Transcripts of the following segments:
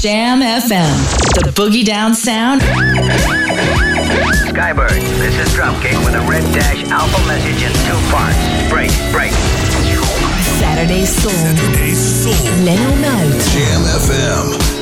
Jam FM, the boogie down sound. Skybird, this is Dropkick with a red dash alpha message in two parts. Break, break. Saturday Soul. Saturday Soul. Leno Note. Jam FM.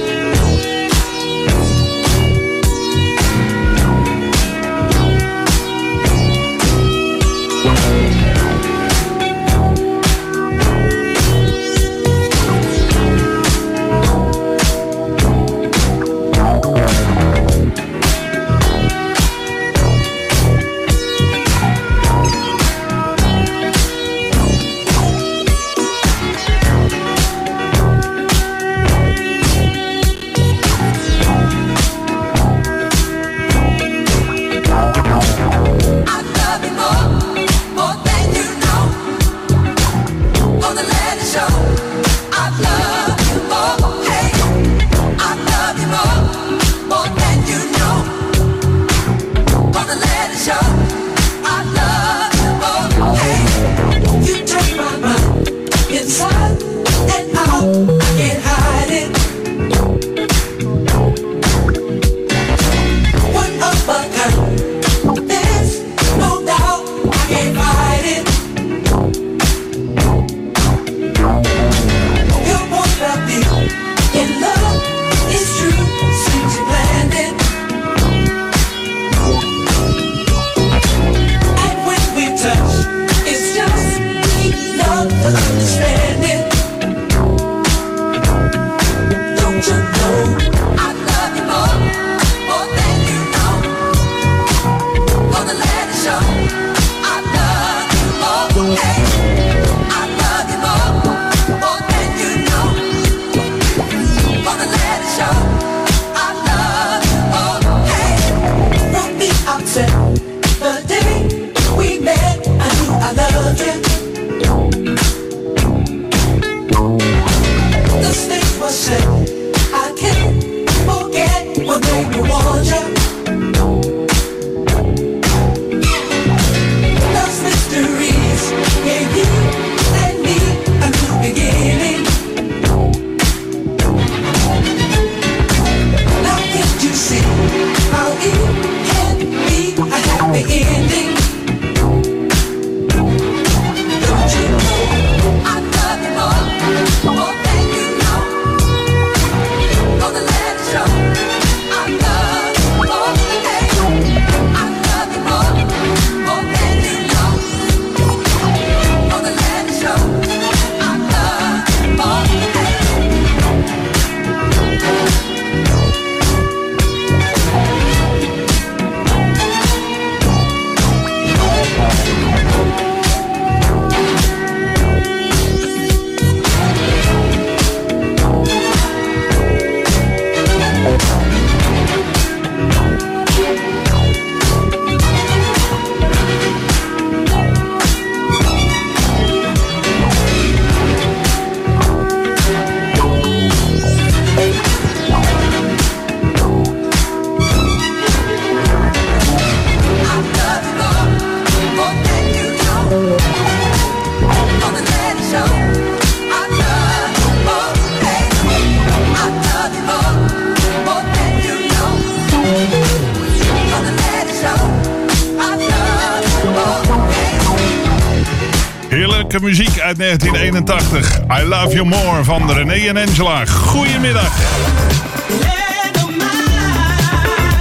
Uit 1981. I Love You More van René en Angela. Goedemiddag.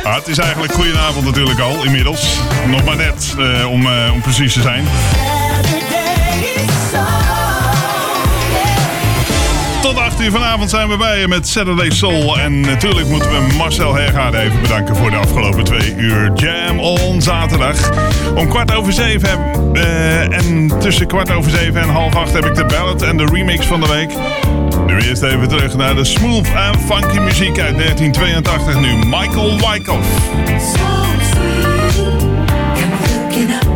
Ah, het is eigenlijk goedenavond natuurlijk al, inmiddels. Nog maar net, eh, om, eh, om precies te zijn. Vanavond zijn we bij je met Saturday Soul. En natuurlijk moeten we Marcel Hergaarde even bedanken voor de afgelopen twee uur Jam on zaterdag. Om kwart over zeven eh, en tussen kwart over zeven en half acht heb ik de ballad en de remix van de week. Nu eerst even terug naar de smooth en funky muziek uit 1982 nu. Michael Wyckoff. First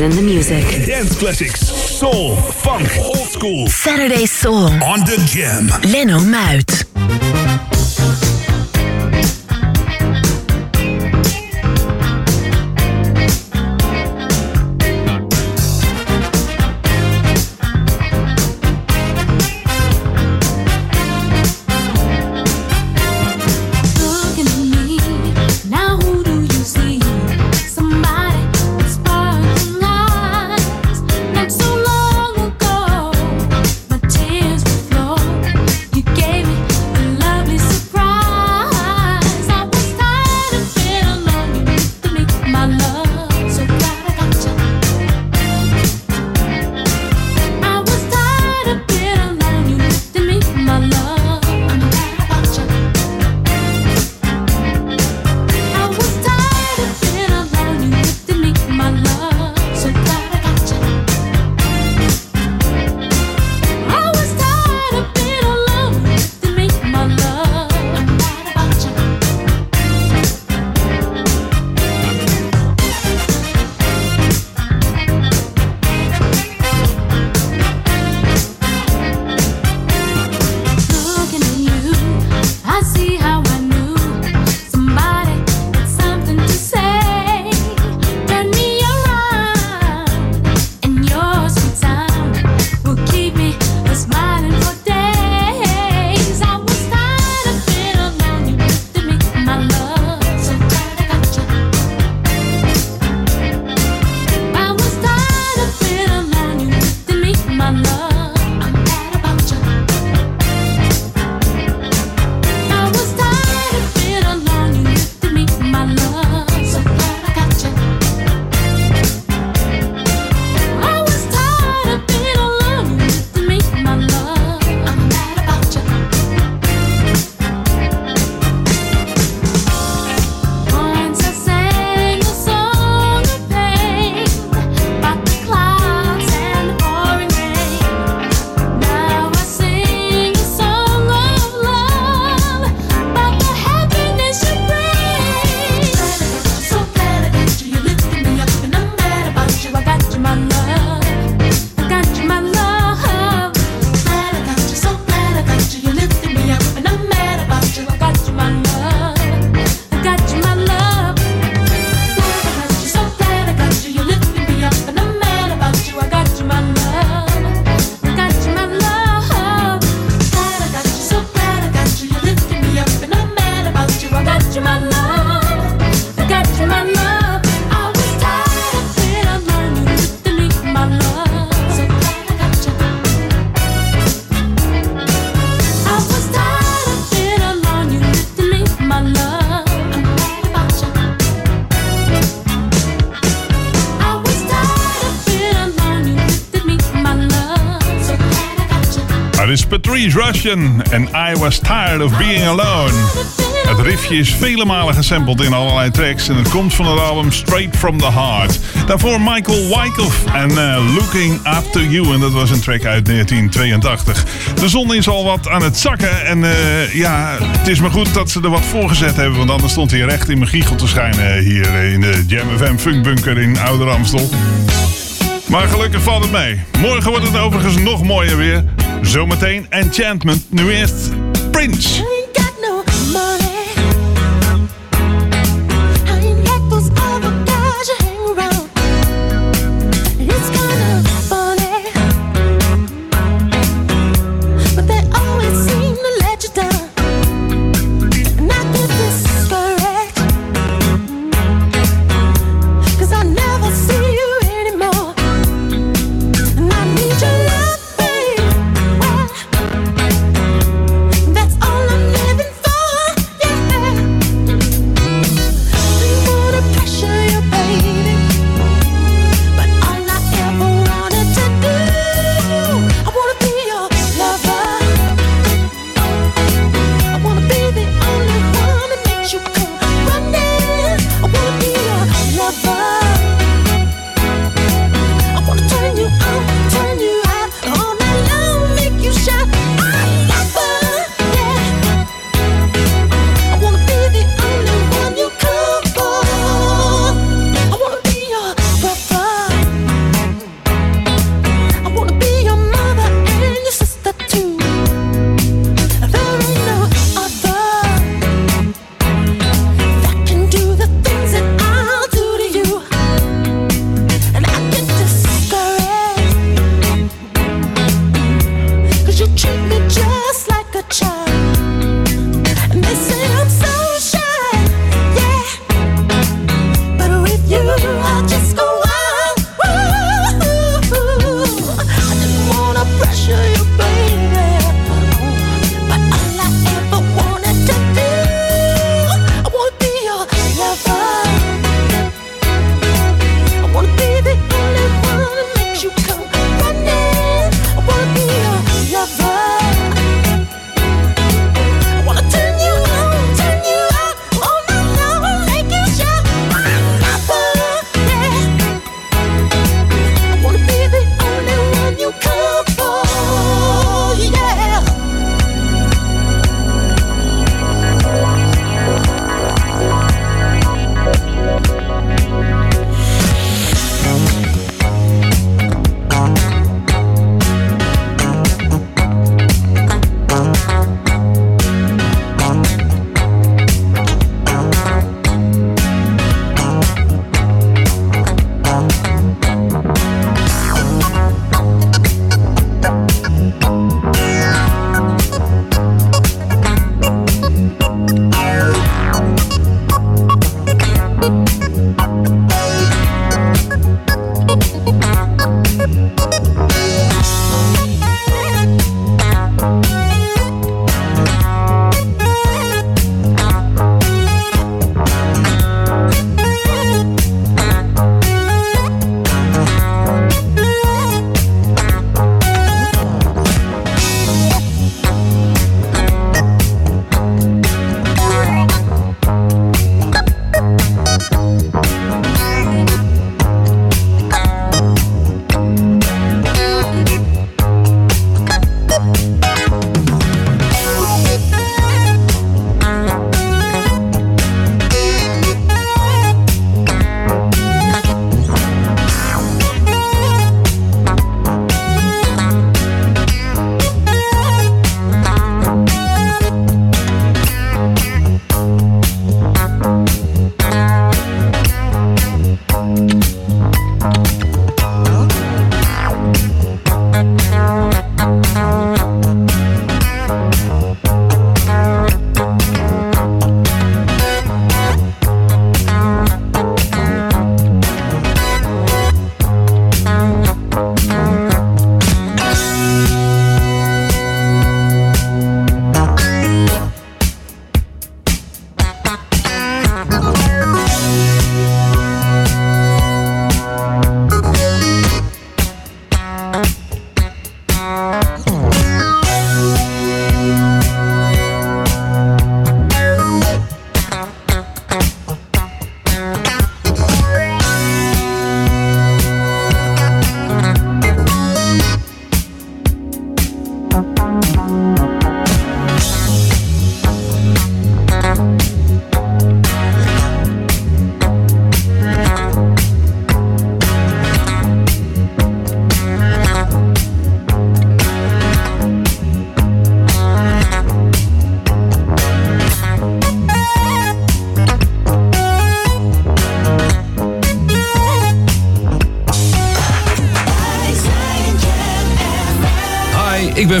in the music. Dance classics, She's Russian and I Was Tired of Being Alone. Het riffje is vele malen gesampled in allerlei tracks en het komt van het album Straight from the Heart. Daarvoor Michael Wyckoff en eh, Looking Up to You en dat was een track uit 1982. De zon is al wat aan het zakken en eh, ja, het is maar goed dat ze er wat voor gezet hebben, want anders stond hij recht in mijn giegel te schijnen hier in de Jam FM Funkbunker in Ouder Amstel. Maar gelukkig valt het mee. Morgen wordt het overigens nog mooier weer. Zometeen Enchantment, nu eerst Prince.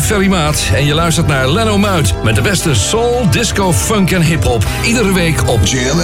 Ferry Maat en je luistert naar Leno Muit met de beste soul, disco, funk en hip-hop. Iedere week op Jam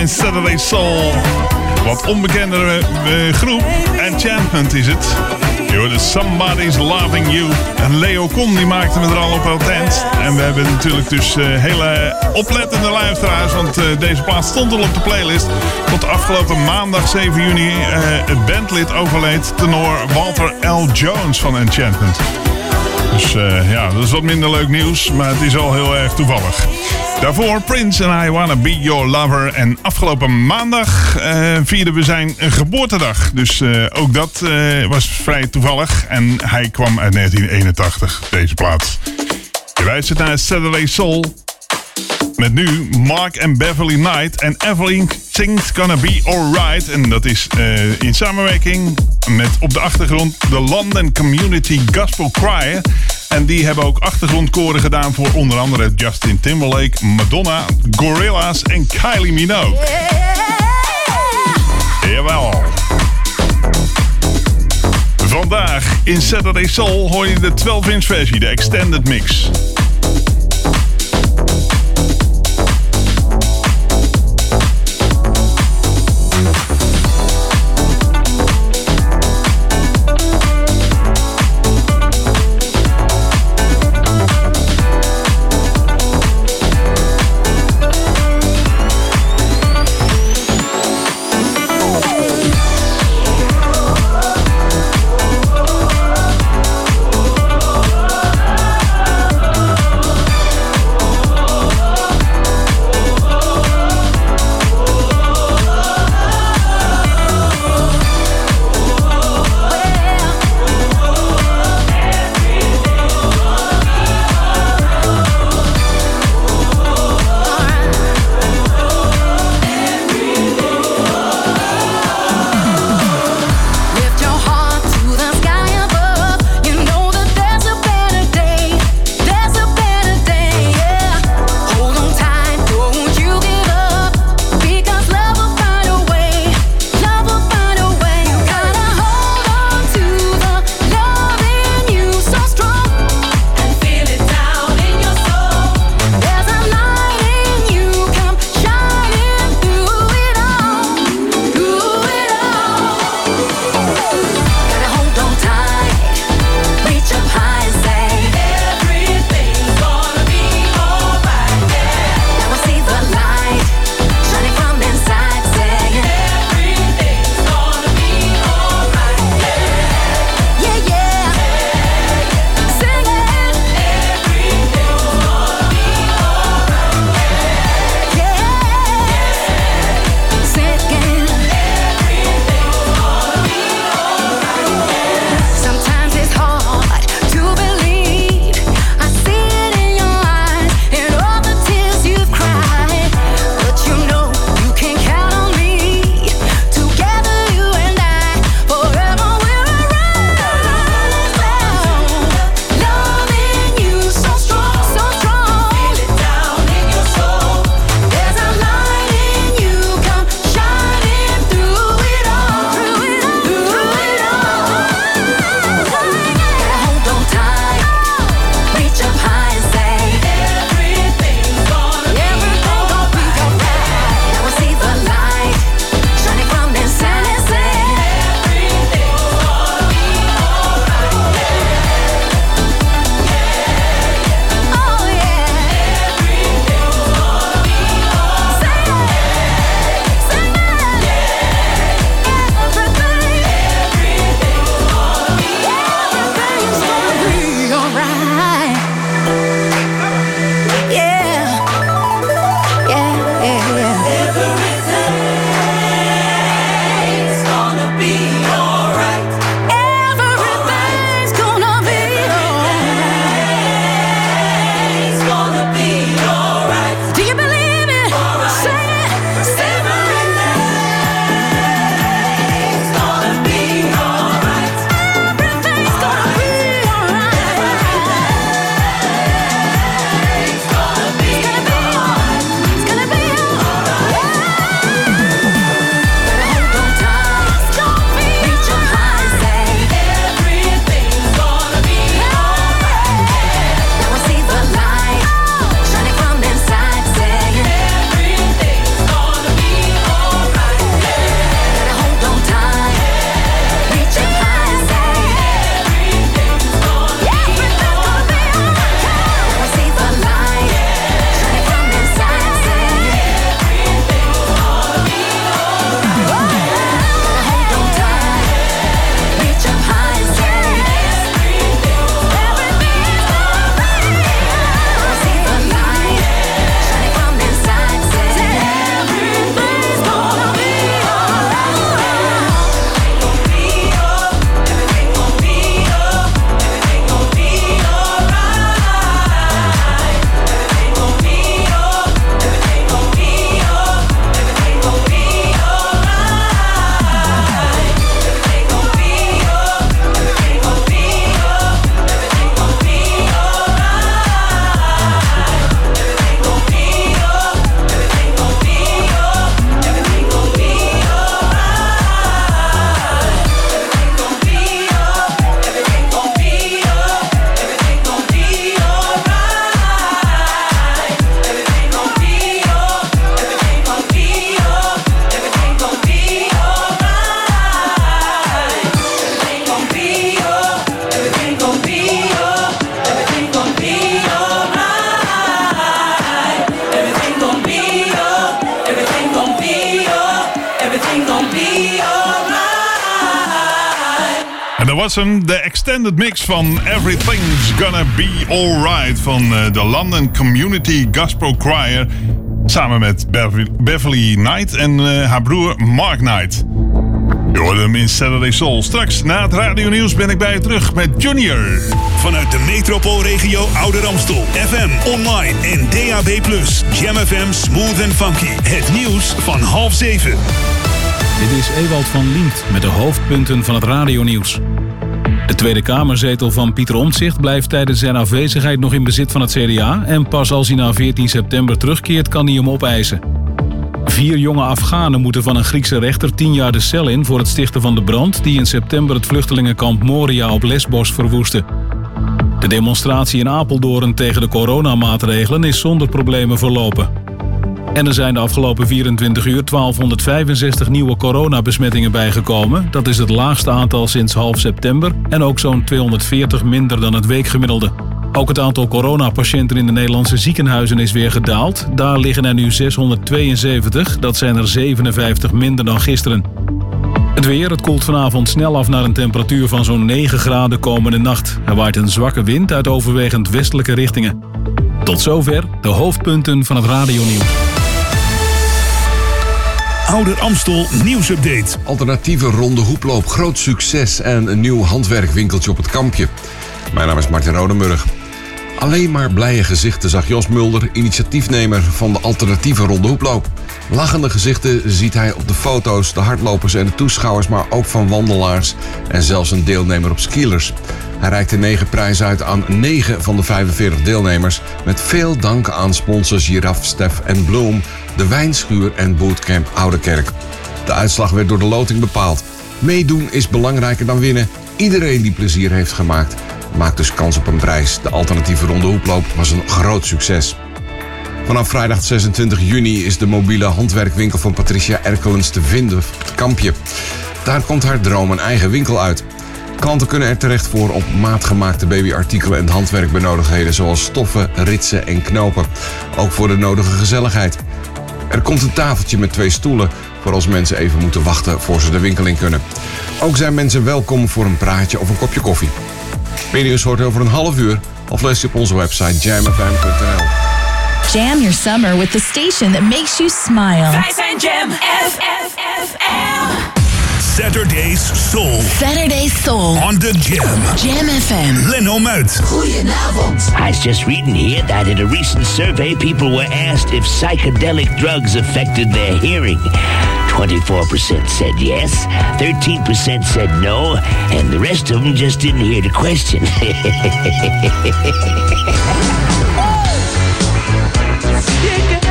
In Saturday Soul. Wat onbekendere eh, groep, Enchantment is het. Je hoorde Somebody's Loving You. En Leo Con die maakte me er al op attent. En we hebben natuurlijk dus eh, hele oplettende luisteraars. Want eh, deze plaats stond al op de playlist. Tot afgelopen maandag 7 juni eh, het bandlid overleed. Tenor Walter L. Jones van Enchantment. Dus eh, ja, dat is wat minder leuk nieuws, maar het is al heel erg toevallig. Daarvoor Prince en I Wanna Be Your Lover. En afgelopen maandag eh, vierden we zijn geboortedag. Dus eh, ook dat eh, was vrij toevallig. En hij kwam uit 1981, deze plaats. Je luistert naar Saturday Soul. Met nu Mark en Beverly Knight. En Evelyn Sings Gonna Be Alright. En dat is in samenwerking met op de achtergrond de London Community Gospel Choir. En die hebben ook achtergrondkoren gedaan voor onder andere Justin Timberlake, Madonna, Gorillaz en Kylie Minogue. Jawel. Vandaag in Saturday Soul hoor je de 12-inch versie, de extended mix. Extended mix van Everything's Gonna Be Alright van eh, de London Community Gospel Choir. Samen met Beverly, Knight en eh, haar broer Mark Knight. Je hoorde hem in Saturday Soul. Straks na het radio nieuws ben ik bij je terug met Junior. Vanuit de metropoolregio Ouder Amstel. FM, online en DAB+. Jam FM Smooth and Funky. Het nieuws van half zeven. Dit is Ewald van Liemt met de hoofdpunten van het radionieuws. De Tweede Kamerzetel van Pieter Omtzigt blijft tijdens zijn afwezigheid nog in bezit van het CDA... en pas als hij na 14 september terugkeert kan hij hem opeisen. Vier jonge Afghanen moeten van een Griekse rechter 10 jaar de cel in... voor het stichten van de brand die in september het vluchtelingenkamp Moria op Lesbos verwoestte. De demonstratie in Apeldoorn tegen de coronamaatregelen is zonder problemen verlopen. En er zijn de afgelopen 24 uur 1265 nieuwe coronabesmettingen bijgekomen. Dat is het laagste aantal sinds half september en ook zo'n 240 minder dan het weekgemiddelde. Ook het aantal coronapatiënten in de Nederlandse ziekenhuizen is weer gedaald. Daar liggen er nu 672, dat zijn er 57 minder dan gisteren. Het weer, het koelt vanavond snel af naar een temperatuur van zo'n 9 graden komende nacht. Er waait een zwakke wind uit overwegend westelijke richtingen. Tot zover de hoofdpunten van het radionieuws. Ouder Amstel nieuwsupdate. Alternatieve ronde hoeploop, groot succes en een nieuw handwerkwinkeltje op het kampje. Mijn naam is Martin Rodenburg. Alleen maar blije gezichten zag Jos Mulder, initiatiefnemer van de alternatieve ronde hoeploop. Lachende gezichten ziet hij op de foto's, de hardlopers en de toeschouwers, maar ook van wandelaars en zelfs een deelnemer op skilers. Hij reikte negen prijzen uit aan negen van de 45 deelnemers. Met veel dank aan sponsors Giraf, Stef en Bloem, de Wijnschuur en Bootcamp Oudekerk. De uitslag werd door de loting bepaald. Meedoen is belangrijker dan winnen. Iedereen die plezier heeft gemaakt, maakt dus kans op een prijs. De alternatieve ronde hoeploop was een groot succes. Vanaf vrijdag 26 juni is de mobiele handwerkwinkel van Patricia Erkelens te vinden op het kampje. Daar komt haar droom een eigen winkel uit. Klanten kunnen er terecht voor op maatgemaakte babyartikelen en handwerkbenodigdheden zoals stoffen, ritsen en knopen. Ook voor de nodige gezelligheid. Er komt een tafeltje met twee stoelen voor als mensen even moeten wachten voor ze de winkel in kunnen. Ook zijn mensen welkom voor een praatje of een kopje koffie. Meer nieuws hoort over een half uur of lees je op onze website jamfm.nl. Jam your summer with the station that makes you smile. Wij zijn Jam FFFM. Saturday's Soul. Saturday Soul. On the Jam. Jam FM. Leno Muit. I was just reading here that in a recent survey, people were asked if psychedelic drugs affected their hearing. 24% said yes, 13% said no, and the rest of them just didn't hear the question. Said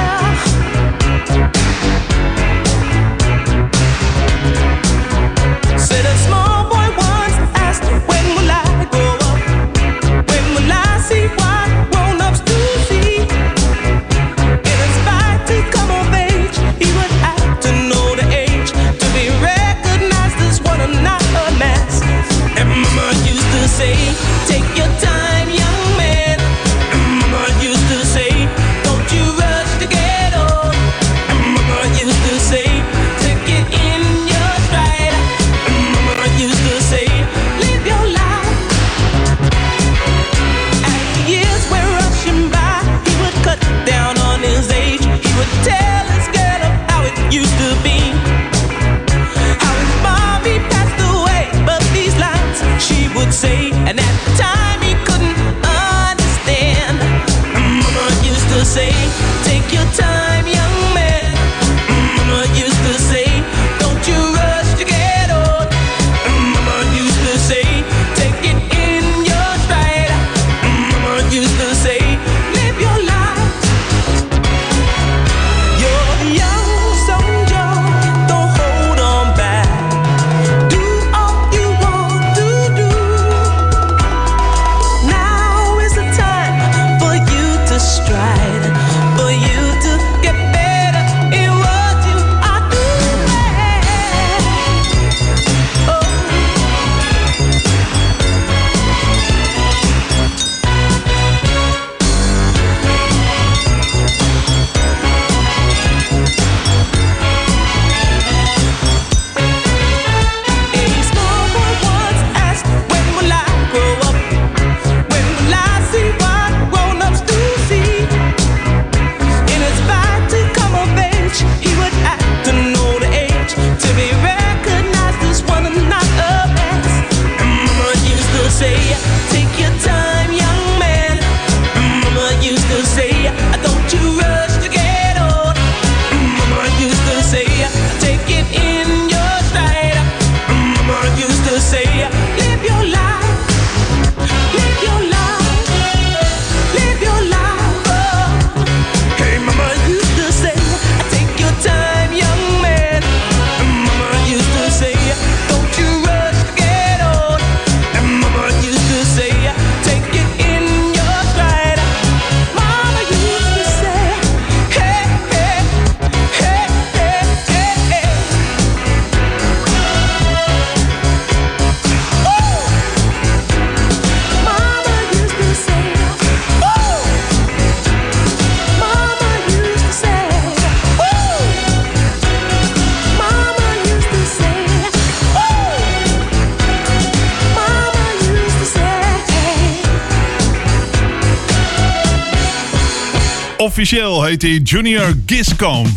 Officieel heet hij Junior Giscombe.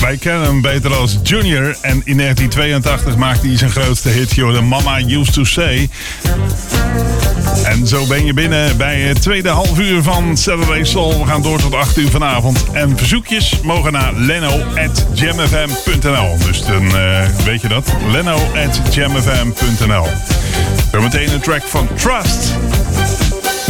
Wij kennen hem beter als Junior. En in 1982 maakte hij zijn grootste hit, joh, The Mama Used to Say. En zo ben je binnen bij het tweede half uur van Saturday Soul. We gaan door tot 8 uur vanavond. En verzoekjes mogen naar leno.jamfm.nl. Dus dan eh, weet je dat. leno.jamfm.nl Zometeen een track van Trust.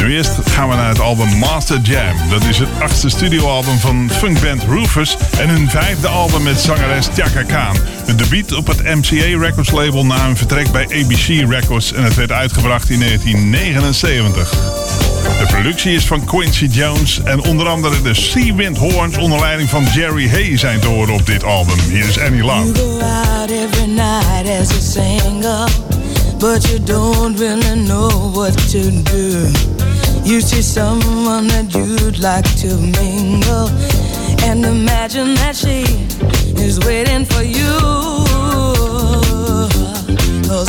Nu eerst gaan we naar het album Master Jam. Dat is het achtste studioalbum van funkband Rufus en hun vijfde album met zangeres Chaka Khan. Het debuut op het MCA Records label na een vertrek bij ABC Records en het werd uitgebracht in 1979. De productie is van Quincy Jones en onder andere de Sea Wind Horns onder leiding van Jerry Hay zijn te horen op dit album. Hier is Annie Love. You see someone that you'd like to mingle, and imagine that she is waiting for you. 'Cause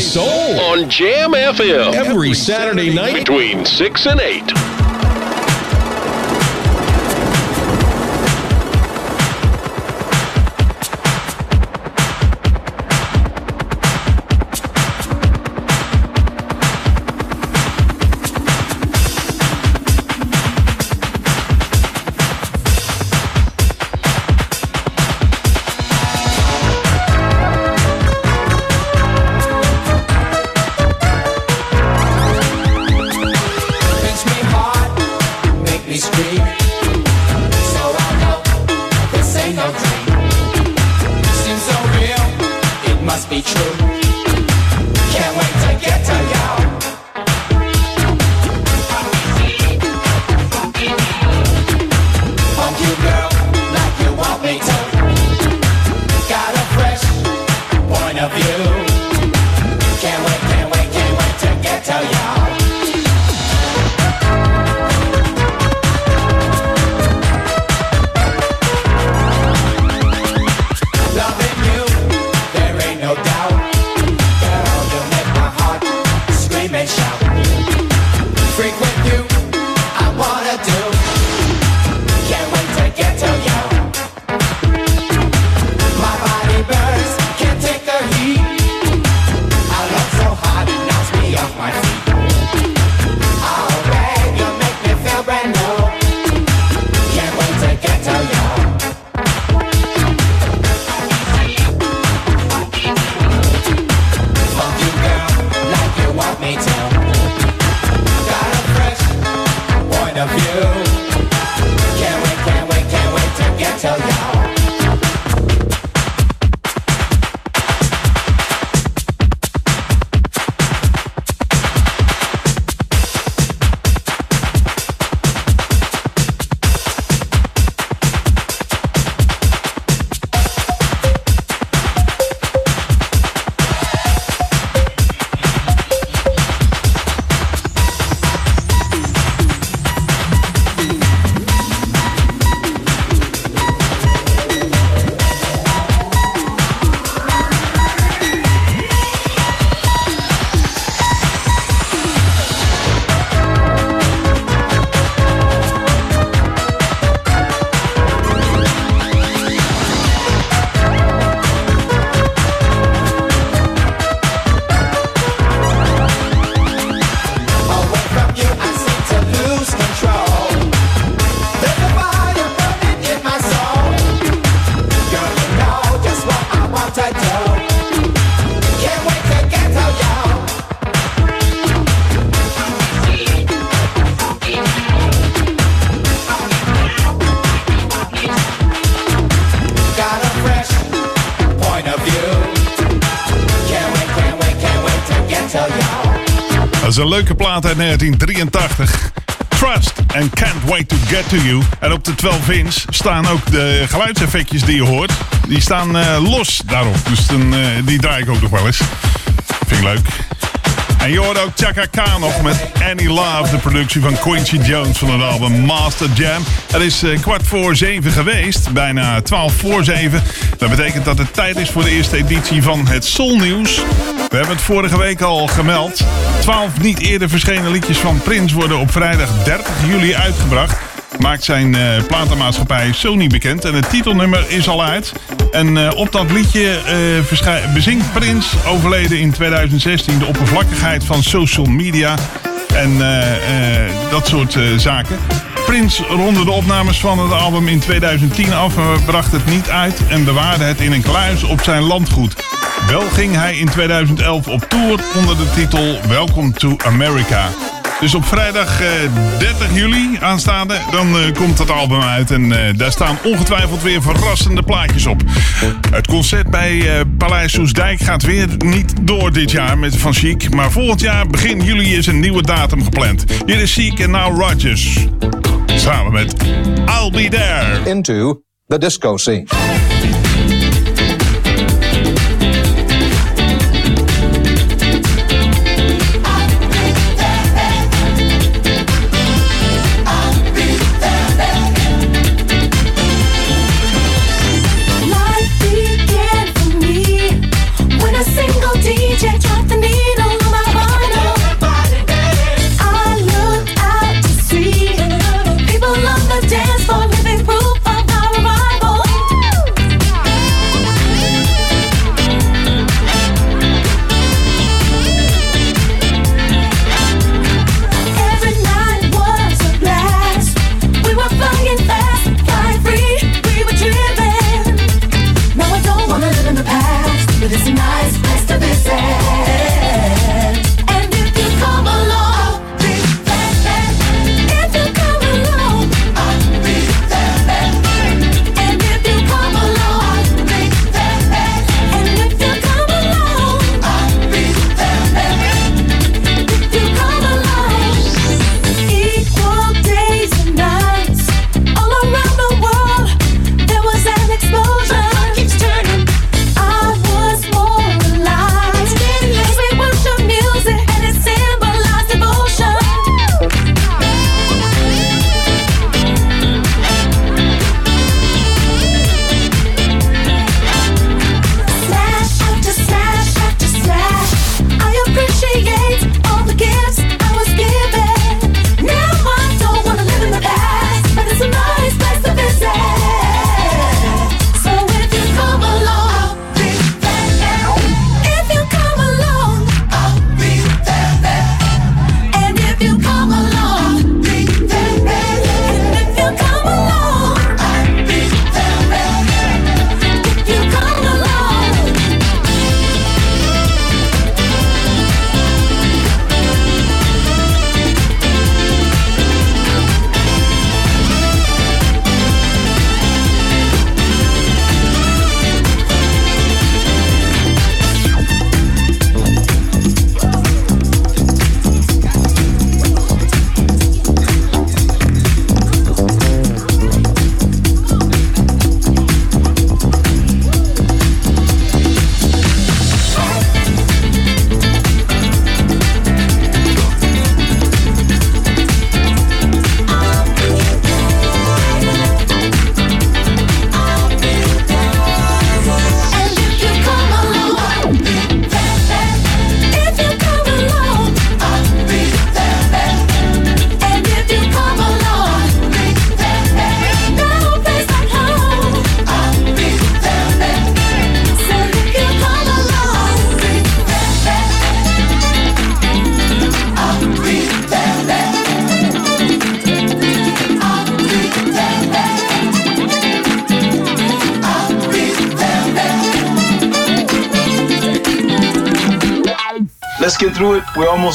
Soul on Jam FM. Every Saturday night between 6 and 8. Leuke plaat uit 1983. Trust and Can't Wait to Get to You. En op de 12 inch staan ook de geluidseffectjes die je hoort. Die staan eh, los daarop. Dus eh, die draai ik ook nog wel eens. Vind ik leuk. En je hoort ook Chaka Khan nog met Any Love, de productie van Quincy Jones van het album Master Jam. Het is eh, kwart voor zeven geweest, bijna twaalf voor zeven. Dat betekent dat het tijd is voor de eerste editie van het Soul Nieuws. We hebben het vorige week al gemeld. Twaalf niet eerder verschenen liedjes van Prince worden op vrijdag 30 juli uitgebracht. Maakt zijn eh, platenmaatschappij Sony bekend en het titelnummer is al uit. En eh, op dat liedje verschij- bezingt Prins, overleden in 2016, de oppervlakkigheid van social media en dat soort zaken. Prince ronde de opnames van het album in 2010 af, maar bracht het niet uit en bewaarde het in een kluis op zijn landgoed. Wel ging hij in 2011 op tour onder de titel Welcome to America. Dus op vrijdag eh, 30 juli aanstaande, dan eh, komt het album uit. En eh, daar staan ongetwijfeld weer verrassende plaatjes op. Het concert bij eh, Paleis Soesdijk gaat weer niet door dit jaar met Van Chic. Maar volgend jaar, begin juli, is een nieuwe datum gepland. Hier is Chic en Now Rogers. Samen met I'll Be There. into the disco scene.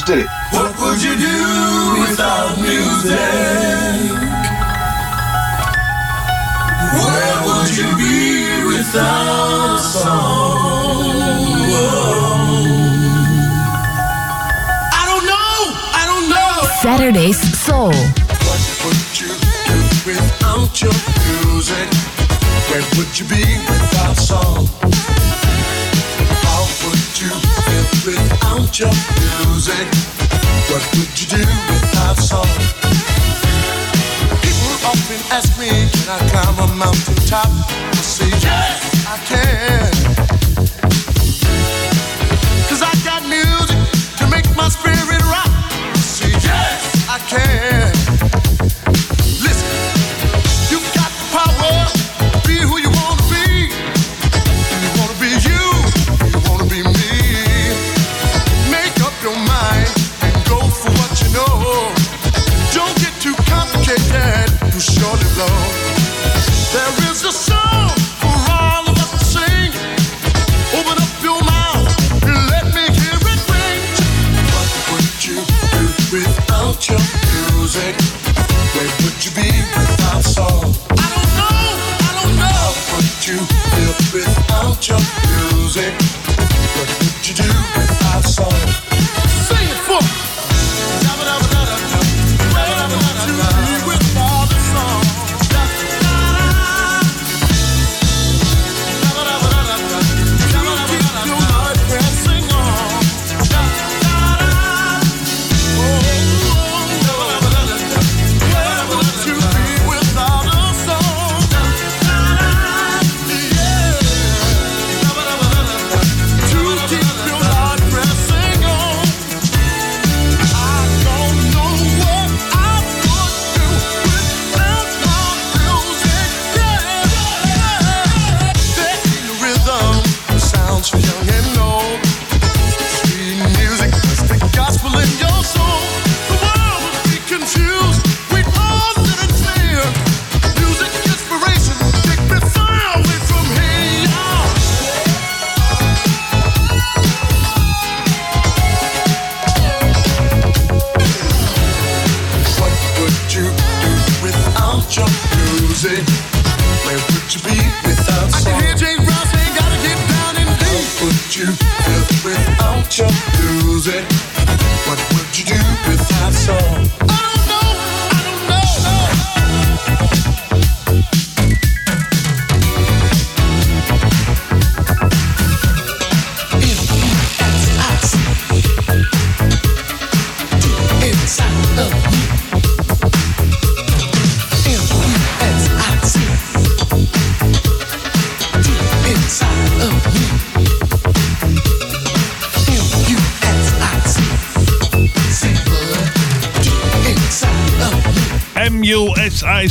Did it. What would you do without music? Where would you be without song? I don't know. I don't know. Saturday's Soul. What would you do without your music? Where would you be without song? Without your music? What would you do without song? People often ask me, can I climb a mountain top? I say, yes, I can. Cause I got music to make my spirit rock. I say, yes, I can. Music?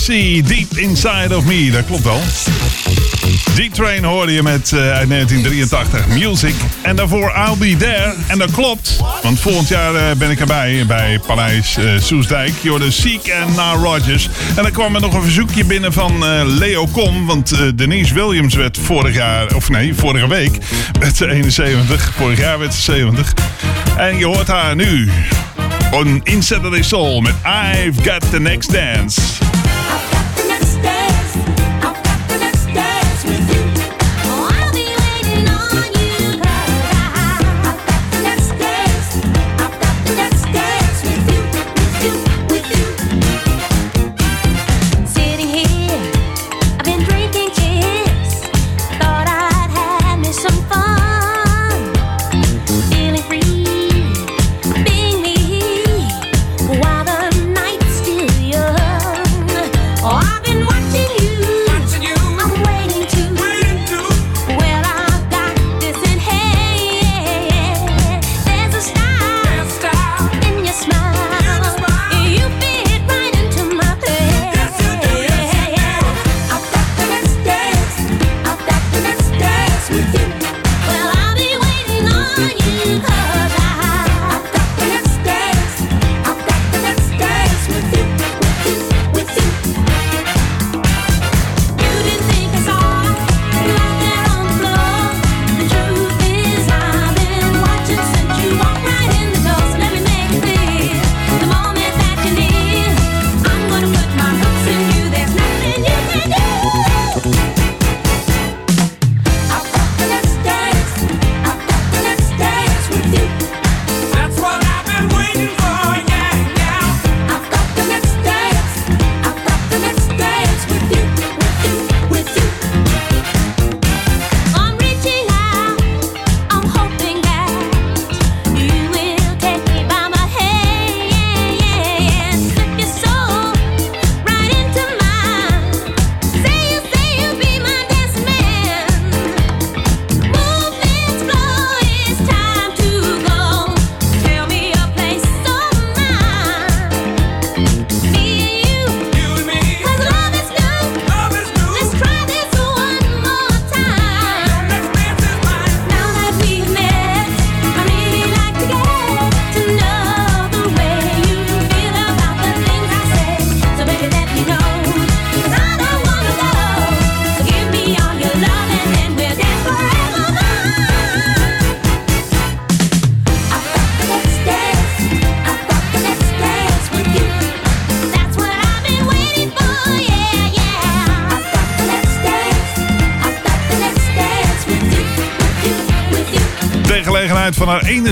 M-U-S-I-C, Deep Inside of Me. Dat klopt wel. D-Train hoorde je met eh, uit 1983 Music. En daarvoor I'll Be There. En dat klopt, want volgend jaar eh, ben ik erbij bij Paleis eh, Soesdijk. Hoorde Seek en Na Rogers. En dan kwam er nog een verzoekje binnen van Leo Kom. Want Denise Williams werd vorig jaar, of nee, vorige week werd ze 71. Vorig jaar werd ze 70. En je hoort haar nu on In Saturday Soul met I've Got The Next Dance.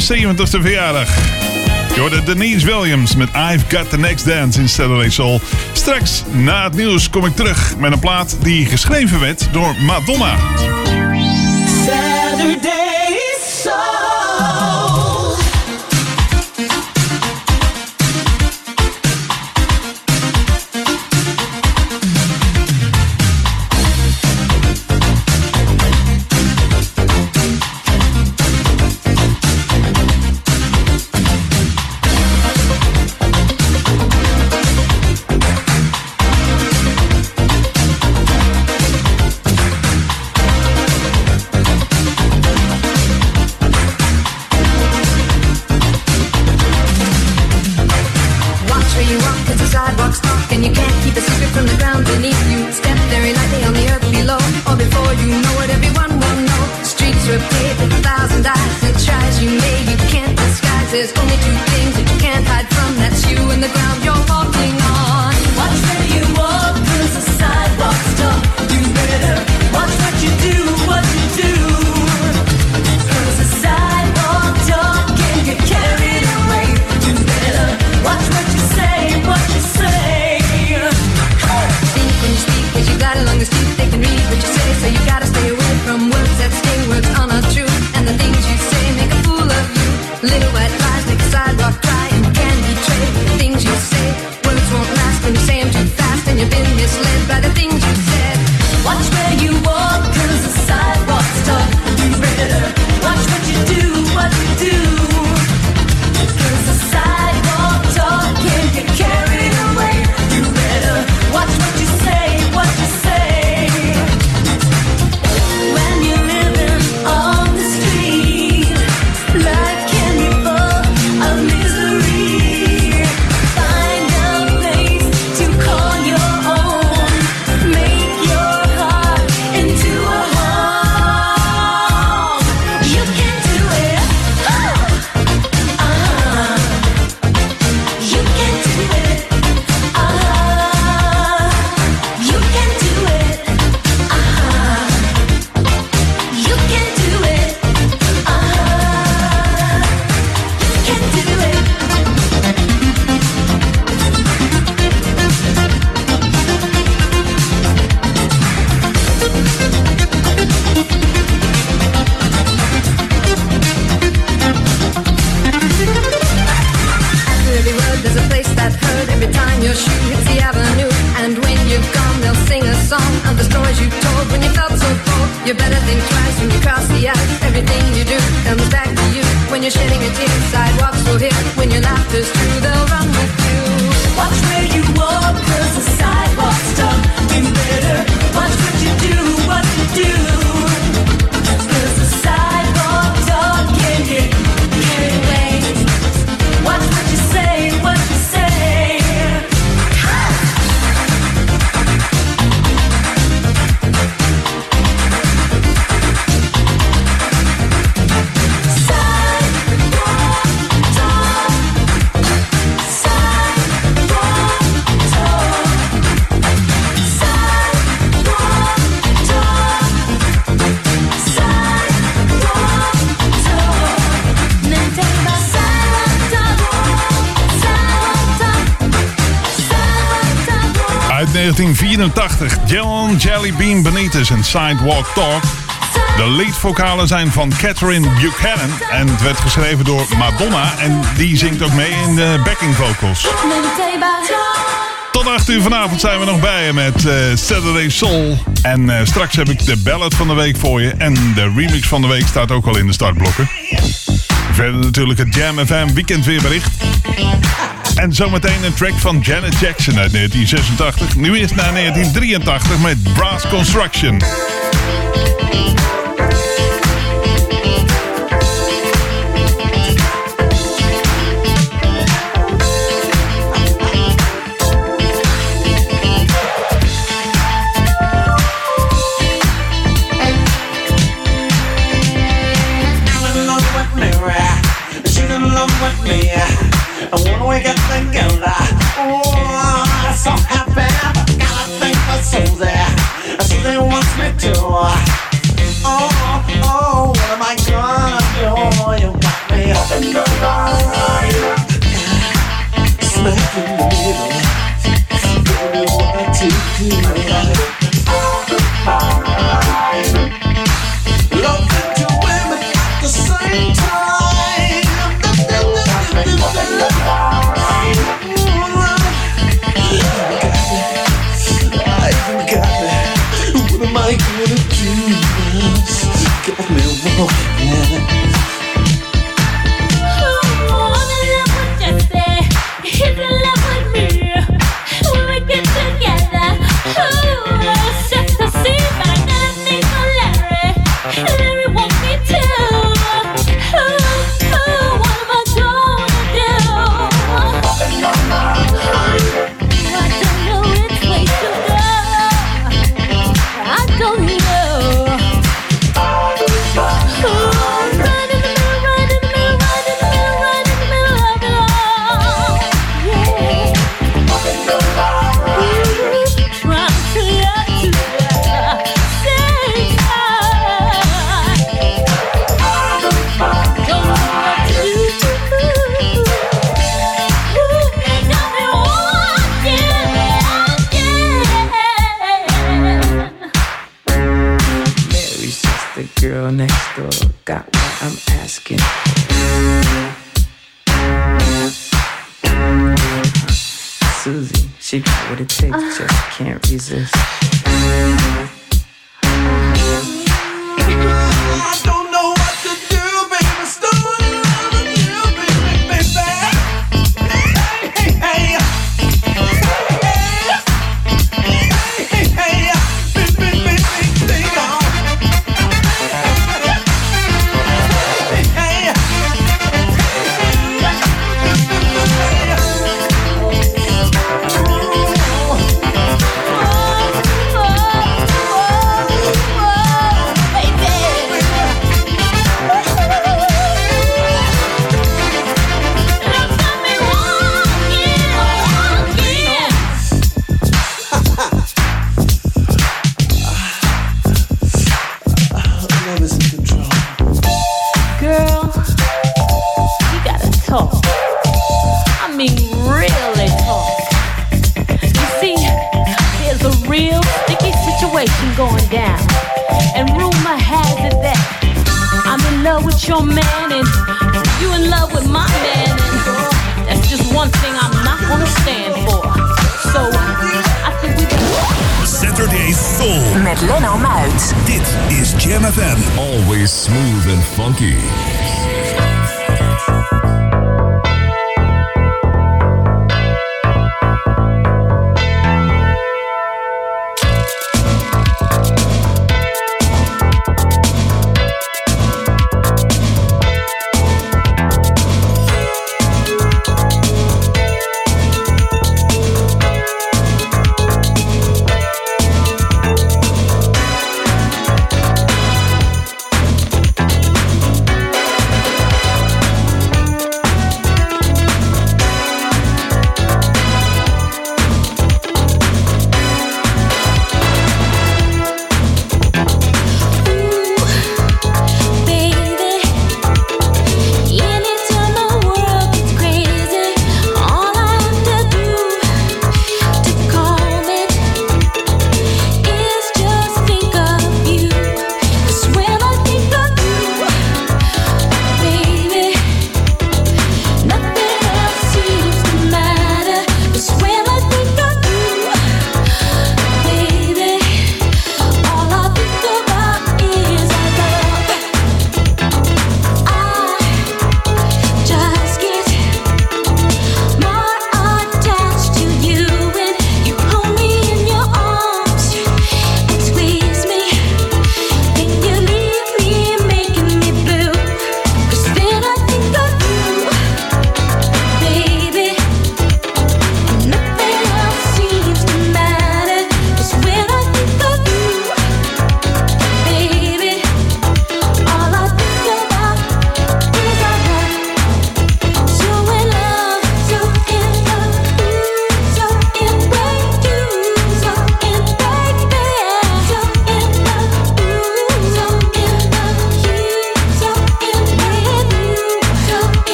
71 e verjaardag. Je Denise Williams met I've Got The Next Dance in Saturday Soul. Straks na het nieuws kom ik terug met een plaat die geschreven werd door Madonna. 1984. John Jellybean Benitez en Sidewalk Talk. De leadvocalen zijn van Catherine Buchanan. En het werd geschreven door Madonna. En die zingt ook mee in de backing vocals. Tot 8 uur vanavond zijn we nog bij je met eh, Saturday Soul. En eh, straks heb ik de ballad van de week voor je. En de remix van de week staat ook al in de startblokken. Verder natuurlijk het Jam FM weekendweerbericht. En zometeen een track van Janet Jackson uit 1986. Nu is naar 1983 met Brass Construction. so happy. Gotta Susie. Susie wants me. Oh, oh, what am I gonna do? You got me up in the dark. Got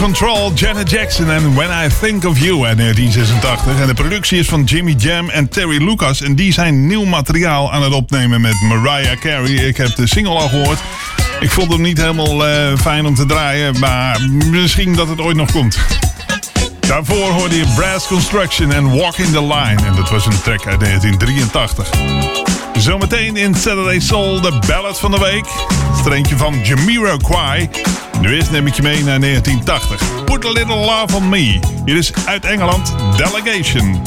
Control, Janet Jackson en When I Think of You uit 1986. En de productie is van Jimmy Jam en Terry Lucas. En die zijn nieuw materiaal aan het opnemen met Mariah Carey. Ik heb de single al gehoord. Ik vond hem niet helemaal eh, fijn om te draaien, maar misschien dat het ooit nog komt. Daarvoor hoorde je Brass Construction en Walk in the Line. En dat was een track uit 1983. Zometeen in Saturday Soul de ballad van de week. Streentje van Jamiro Kwai. Nu eerst neem ik je mee naar 1980. Put a little love on me. Hier is uit Engeland Delegation.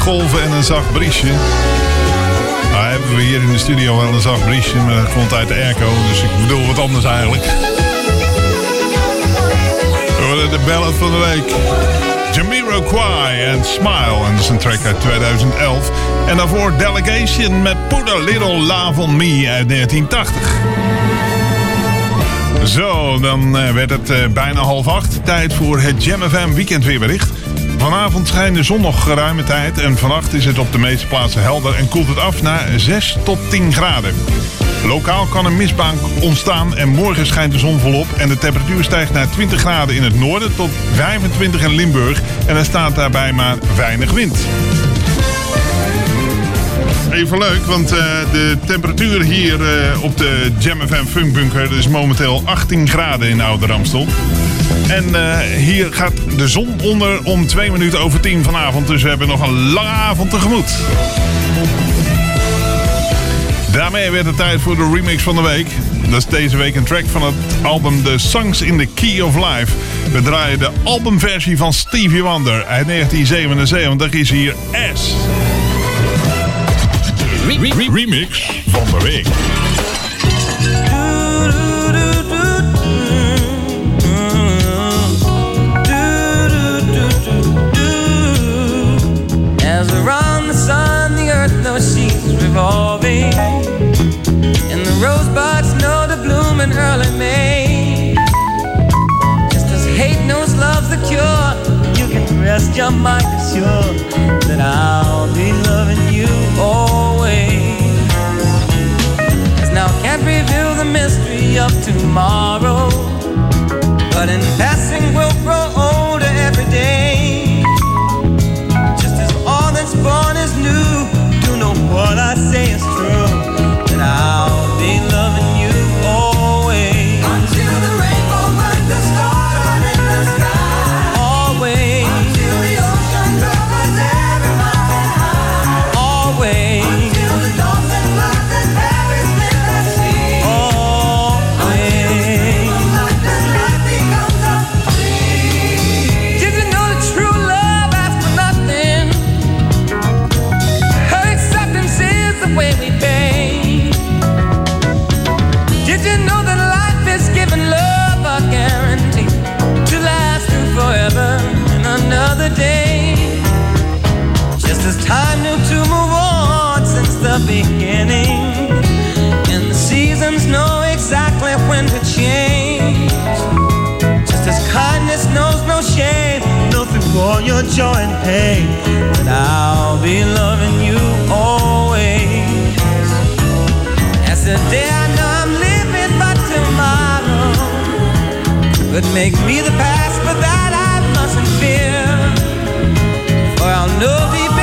Golven en een zacht briesje. Nou hebben we hier in de studio wel een zacht briesje, maar dat komt uit de airco, dus ik bedoel wat anders eigenlijk. We worden de ballad van de week. Jamiroquai en Smile. En dat is een track uit 2011. En daarvoor Delegation met a Little Love on Me uit 1980. Zo, dan eh, werd het eh, bijna half acht. Tijd voor het Jam FM weekendweerbericht. Vanavond schijnt de zon nog geruime tijd. En vannacht is het op de meeste plaatsen helder en koelt het af naar 6 tot 10 graden. Lokaal kan een mistbank ontstaan en morgen schijnt de zon volop. En de temperatuur stijgt naar 20 graden in het noorden tot 25 in Limburg. En er staat daarbij maar weinig wind. Even leuk, want eh, de temperatuur hier eh, op de Jam FM Funk Bunker is momenteel 18 graden in Oude Ramstel. En eh, hier gaat de zon onder om 2 minuten over 10 vanavond. Dus we hebben nog een lange avond tegemoet. Daarmee werd het tijd voor de remix van de week. Dat is deze week een track van het album The Songs in the Key of Life. We draaien de albumversie van Stevie Wonder uit 1977. is hier S. remix van de week. Revolving. And the rosebuds know to bloom in early May. Just as hate knows love's the cure, you can rest your mind assured that I'll be loving you always. Cause now I can't reveal the mystery of tomorrow. But in passing, we'll grow older every day. Joy and pain, that I'll be loving you always. As the day I know I'm living, but tomorrow could make me the past, but that I mustn't fear. For I'll know deep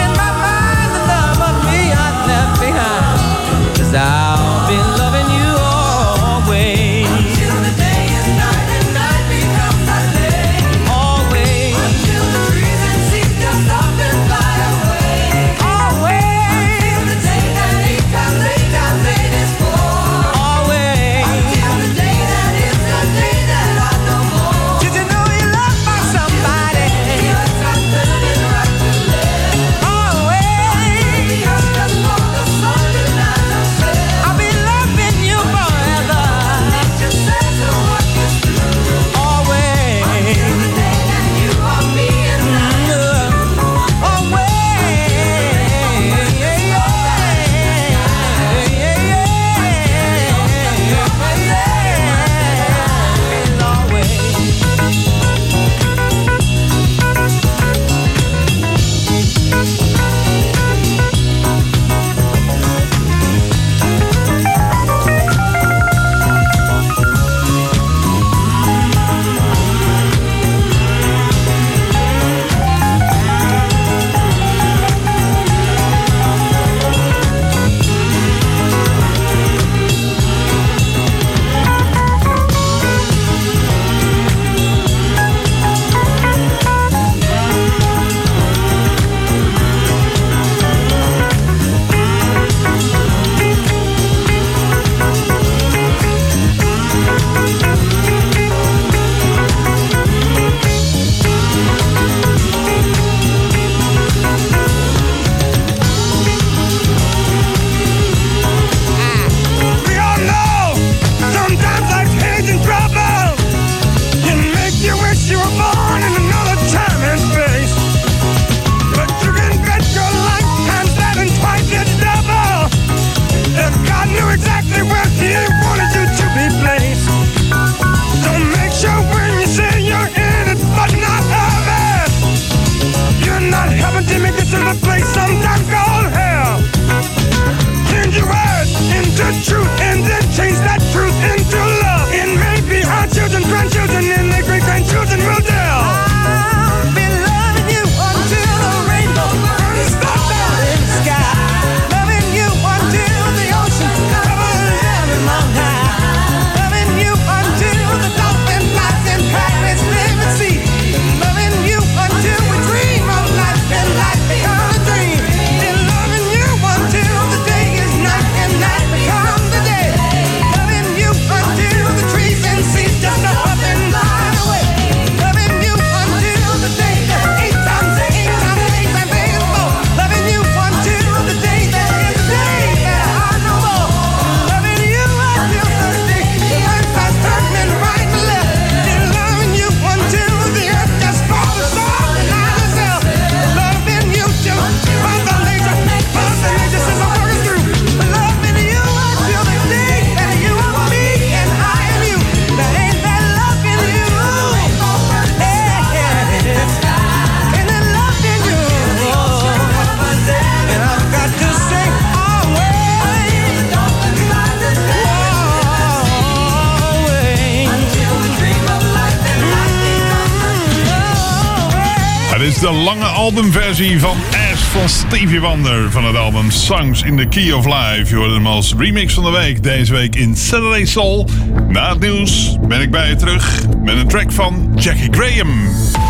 albumversie van Ash van Stevie Wonder van het album Songs in the Key of Life. Je hoorde hem als remix van de week. Deze week in Saturday Soul. Na het nieuws ben ik bij je terug met een track van Jackie Graham.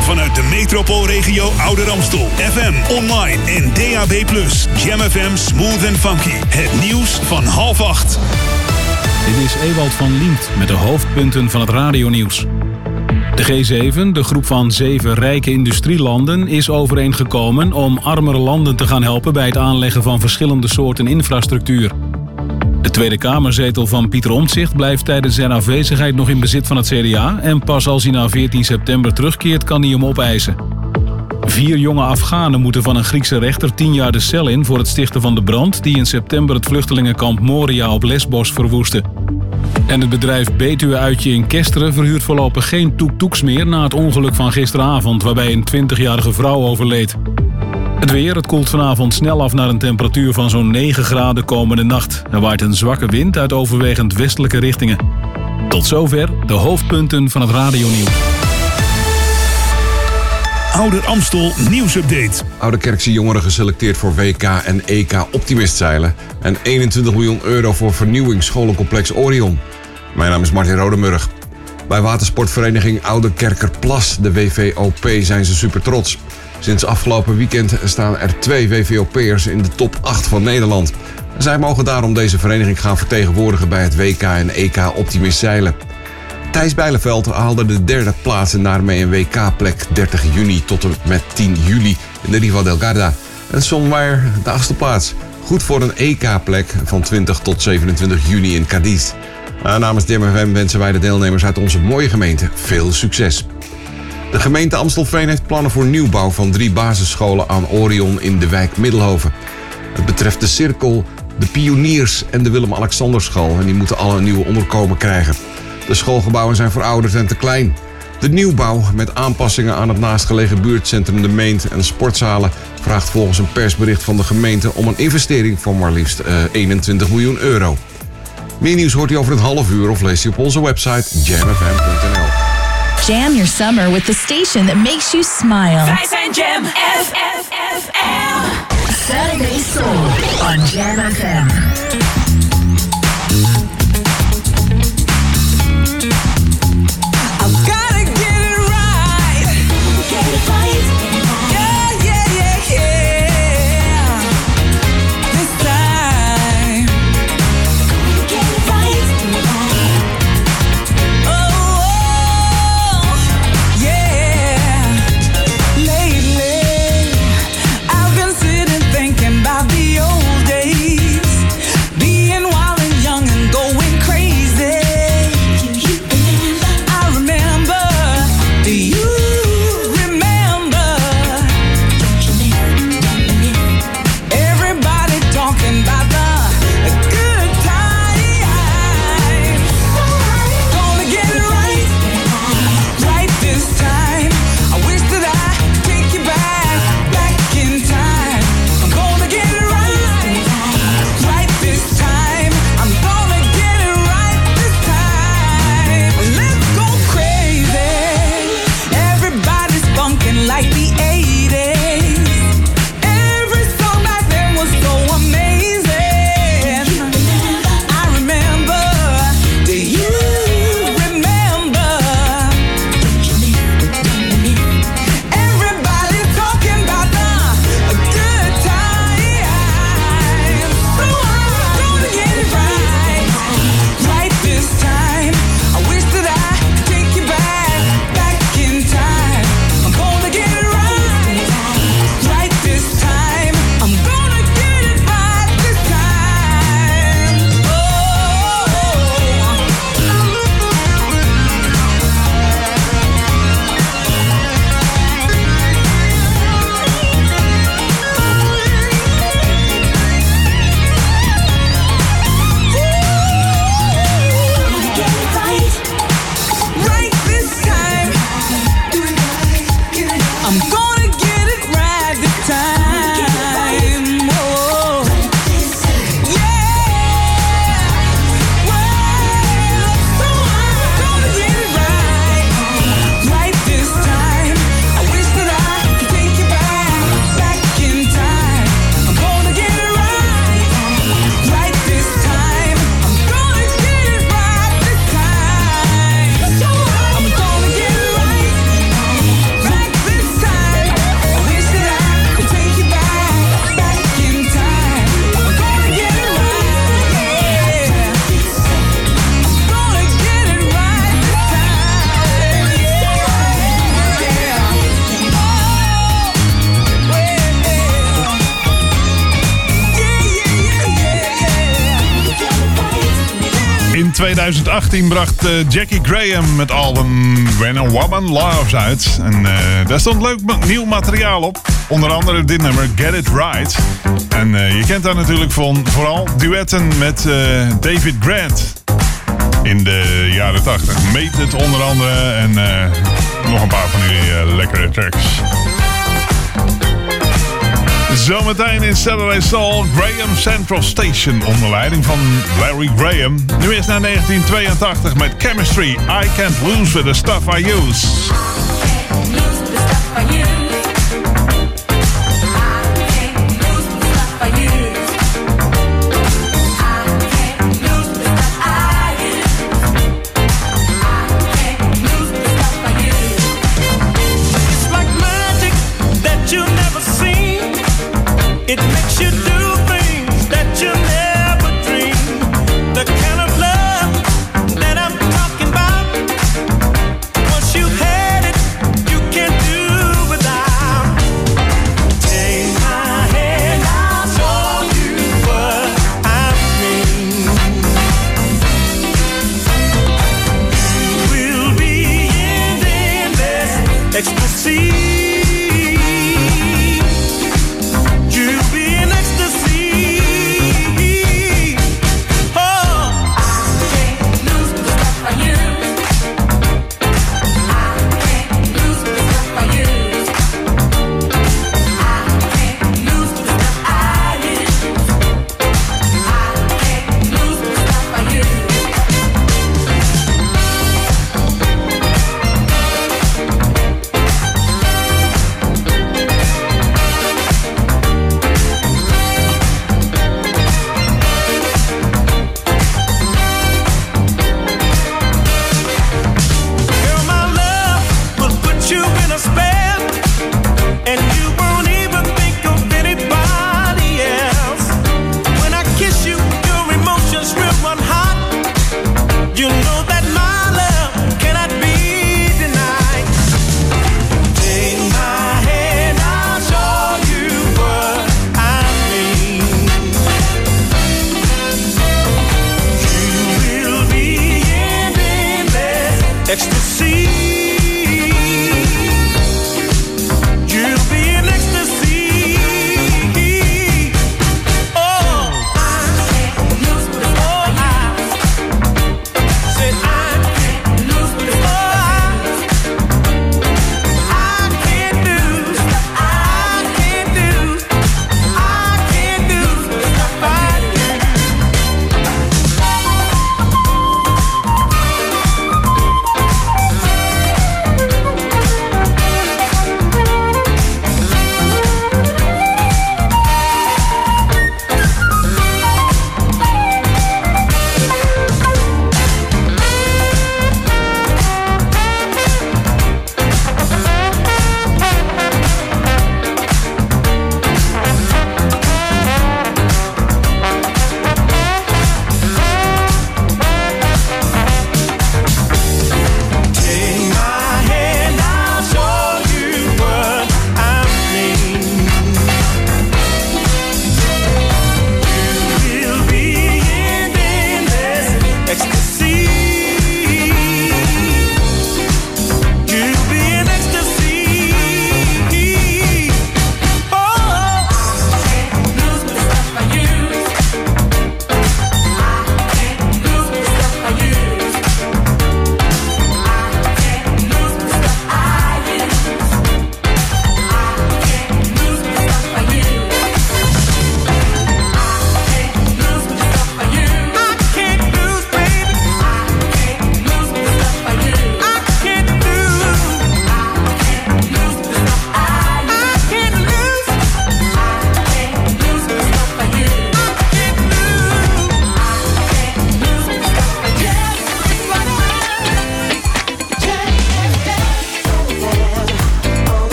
Vanuit de metropoolregio Ouder Amstel. FM, online en DAB+. Jam FM Smooth and Funky. Het nieuws van half acht. Dit is Ewald van Liemt met de hoofdpunten van het radionieuws. De G7, de groep van zeven rijke industrielanden, is overeengekomen om armere landen te gaan helpen bij het aanleggen van verschillende soorten infrastructuur. De Tweede Kamerzetel van Pieter Omtzigt blijft tijdens zijn afwezigheid nog in bezit van het CDA en pas als hij na 14 september terugkeert kan hij hem opeisen. Vier jonge Afghanen moeten van een Griekse rechter tien jaar de cel in voor het stichten van de brand die in september het vluchtelingenkamp Moria op Lesbos verwoestte. En het bedrijf Betuwe Uitje in Kesteren verhuurt voorlopig geen toek-toeks meer na het ongeluk van gisteravond waarbij een 20-jarige vrouw overleed. Het weer, het koelt vanavond snel af naar een temperatuur van zo'n 9 graden komende nacht. Er waait een zwakke wind uit overwegend westelijke richtingen. Tot zover de hoofdpunten van het radionieuws. Ouder Amstel nieuwsupdate. Oude Kerkse jongeren geselecteerd voor WK en EK Optimist zeilen. En 21 miljoen euro voor vernieuwing scholencomplex Orion. Mijn naam is Martin Rodemurg. Bij watersportvereniging Oude Kerkerplas, de WVOP, zijn ze super trots. Sinds afgelopen weekend staan er twee WVOP'ers in de top 8 van Nederland. Zij mogen daarom deze vereniging gaan vertegenwoordigen bij het WK en EK Optimist zeilen. Thijs Bijleveld haalde de derde plaats en daarmee een WK-plek 30 juni tot en met 10 juli in de Riva del Garda. En Sonweier de achtste plaats. Goed voor een EK-plek van 20 tot 27 juni in Cadiz. Uh, namens DMFM wensen wij de deelnemers uit onze mooie gemeente veel succes. De gemeente Amstelveen heeft plannen voor nieuwbouw van drie basisscholen aan Orion in de wijk Middelhoven. Het betreft de Cirkel, de Pioniers en de Willem-Alexanderschool en die moeten alle een nieuwe onderkomen krijgen. De schoolgebouwen zijn verouderd en te klein. De nieuwbouw met aanpassingen aan het naastgelegen buurtcentrum De Meent en sportzalen vraagt volgens een persbericht van de gemeente om een investering van maar liefst eh, 21 miljoen euro. Meer nieuws hoort u over een half uur of leest u op onze website jamfm.nl. Jam your summer with the station that makes you smile. Wij zijn Jam FFFM. Saturday Soul on Jam FM. 2018 bracht eh, Jackie Graham het album When a Woman Loves uit. En eh, daar stond leuk nieuw materiaal op. Onder andere dit nummer Get It Right. En eh, je kent daar natuurlijk van vooral duetten met David Grant. In de jaren 80. Meet het onder andere. En nog een paar van die lekkere tracks. Zometeen in Saturday Soul Graham Central Station onder leiding van Larry Graham. Nu is naar 1982 met Chemistry. I can't lose with the stuff I use.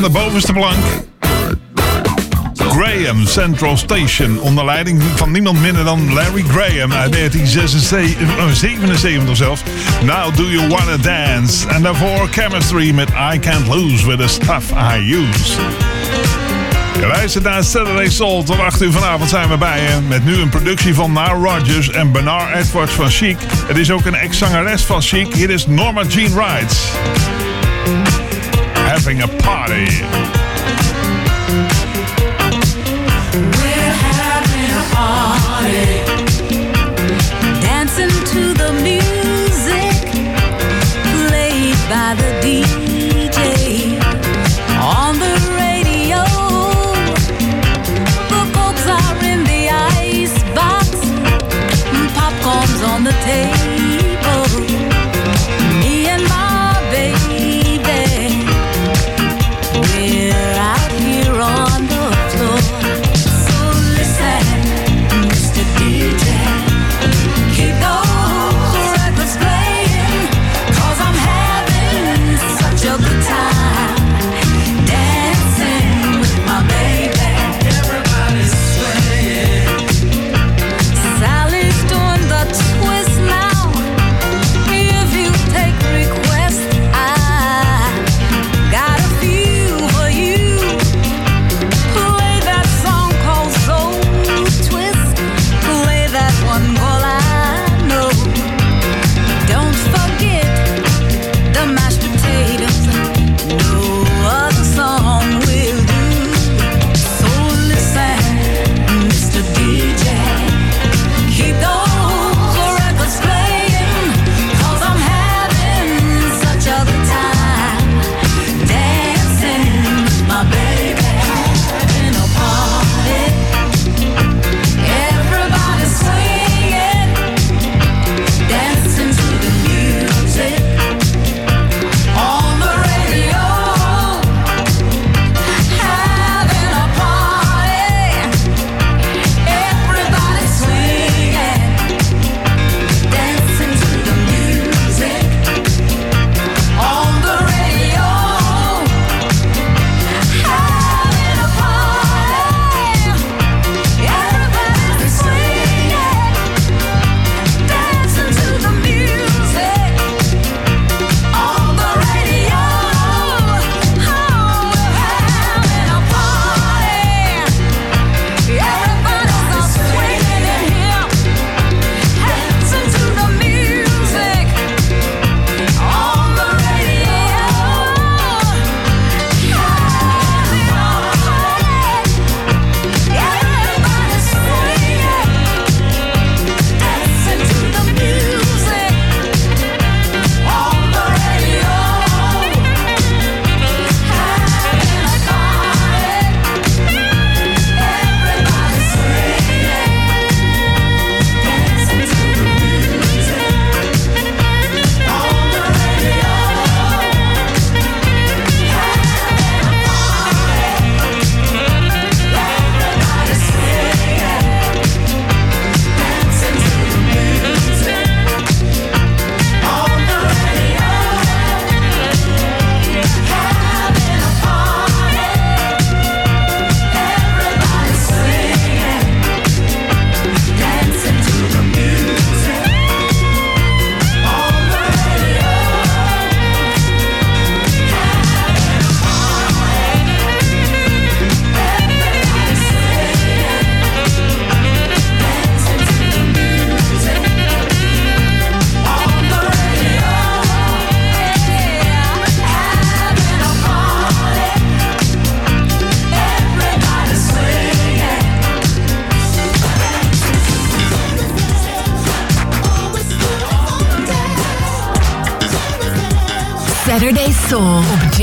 van de bovenste plank. Graham Central Station onder leiding van niemand minder dan Larry Graham uit 1977 zelf. Uh, zelfs. Now Do You Wanna Dance? En daarvoor Chemistry met I Can't Lose With The Stuff I Use. Wij zitten naar Saturday Soul. Tot 8 uur vanavond zijn we bij je. Met nu een productie van Na Rogers en Bernard Edwards van Chic. Het is ook een ex-zangeres van Chic. Hier is Norma Jean Wright. having a party. We're having a party. Dancing to the music played by the DJ.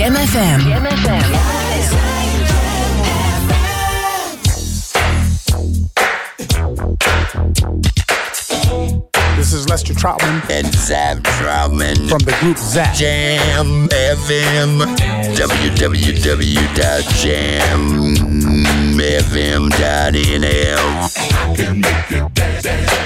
Jam FM. This is Lester Troutman. And Zab Troutman. From the group Zap. Jam FM. www.jamfm.nl.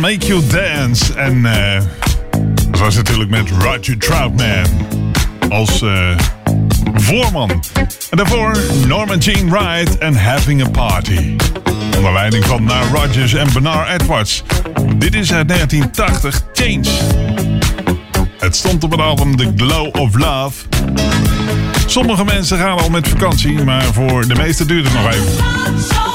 Make You Dance. En eh dat was natuurlijk met Roger Troutman als eh, voorman. En daarvoor Norman Jean Wright en Having a Party. Onder leiding van Nile Rodgers en Bernard Edwards. Dit is uit 1980 Change. Het stond op het album The Glow of Love. Sommige mensen gaan al met vakantie, maar voor de meesten duurt het nog even.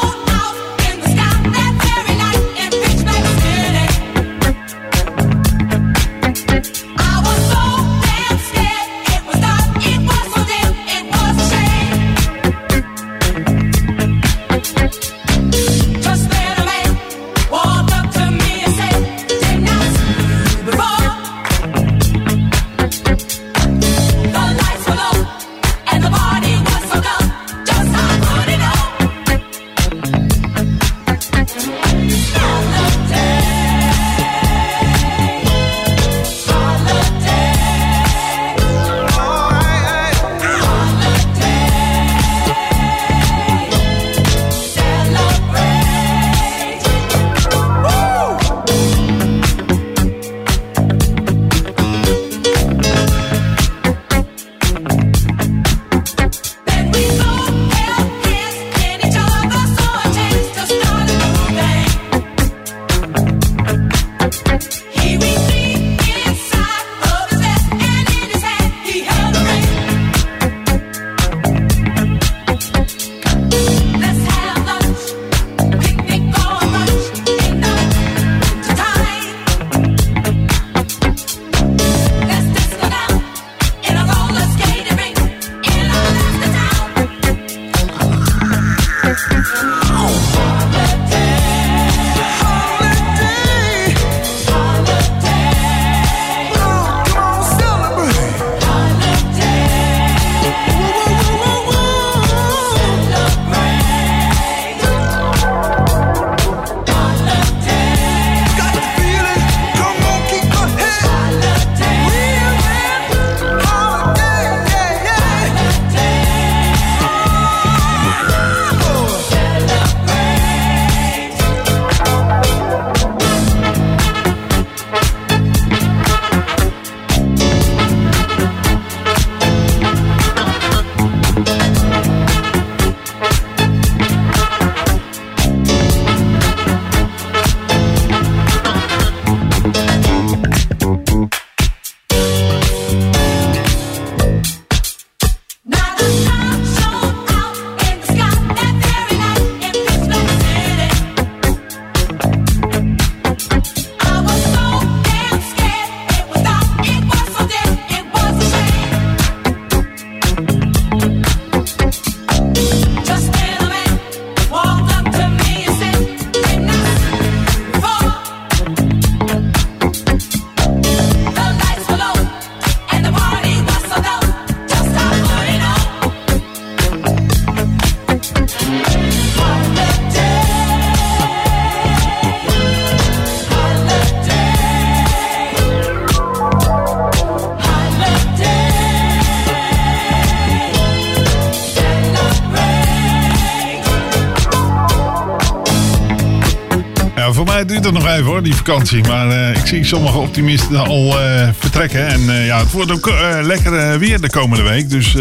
Die vakantie. Maar eh, ik zie sommige optimisten al eh, vertrekken. En eh, ja, het wordt ook lekker weer de komende week. Dus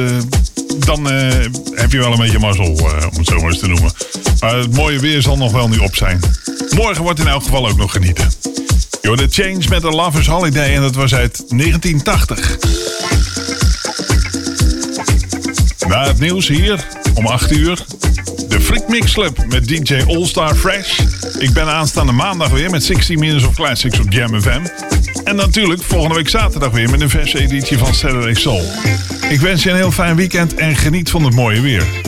dan heb je wel een beetje mazzel, om het zo maar eens te noemen. Maar het mooie weer zal nog wel niet op zijn. Morgen wordt in elk geval ook nog genieten. Yo, The Change met A Lover's Holiday. En dat was uit 1980. Na het nieuws hier om 8 uur. De Freak Mix Club met DJ All-Star Fresh. Ik ben aanstaande maandag weer met 16 Minutes of Classics op Jam FM. En natuurlijk volgende week zaterdag weer met een verse editie van Saturday Soul. Ik wens je een heel fijn weekend en geniet van het mooie weer.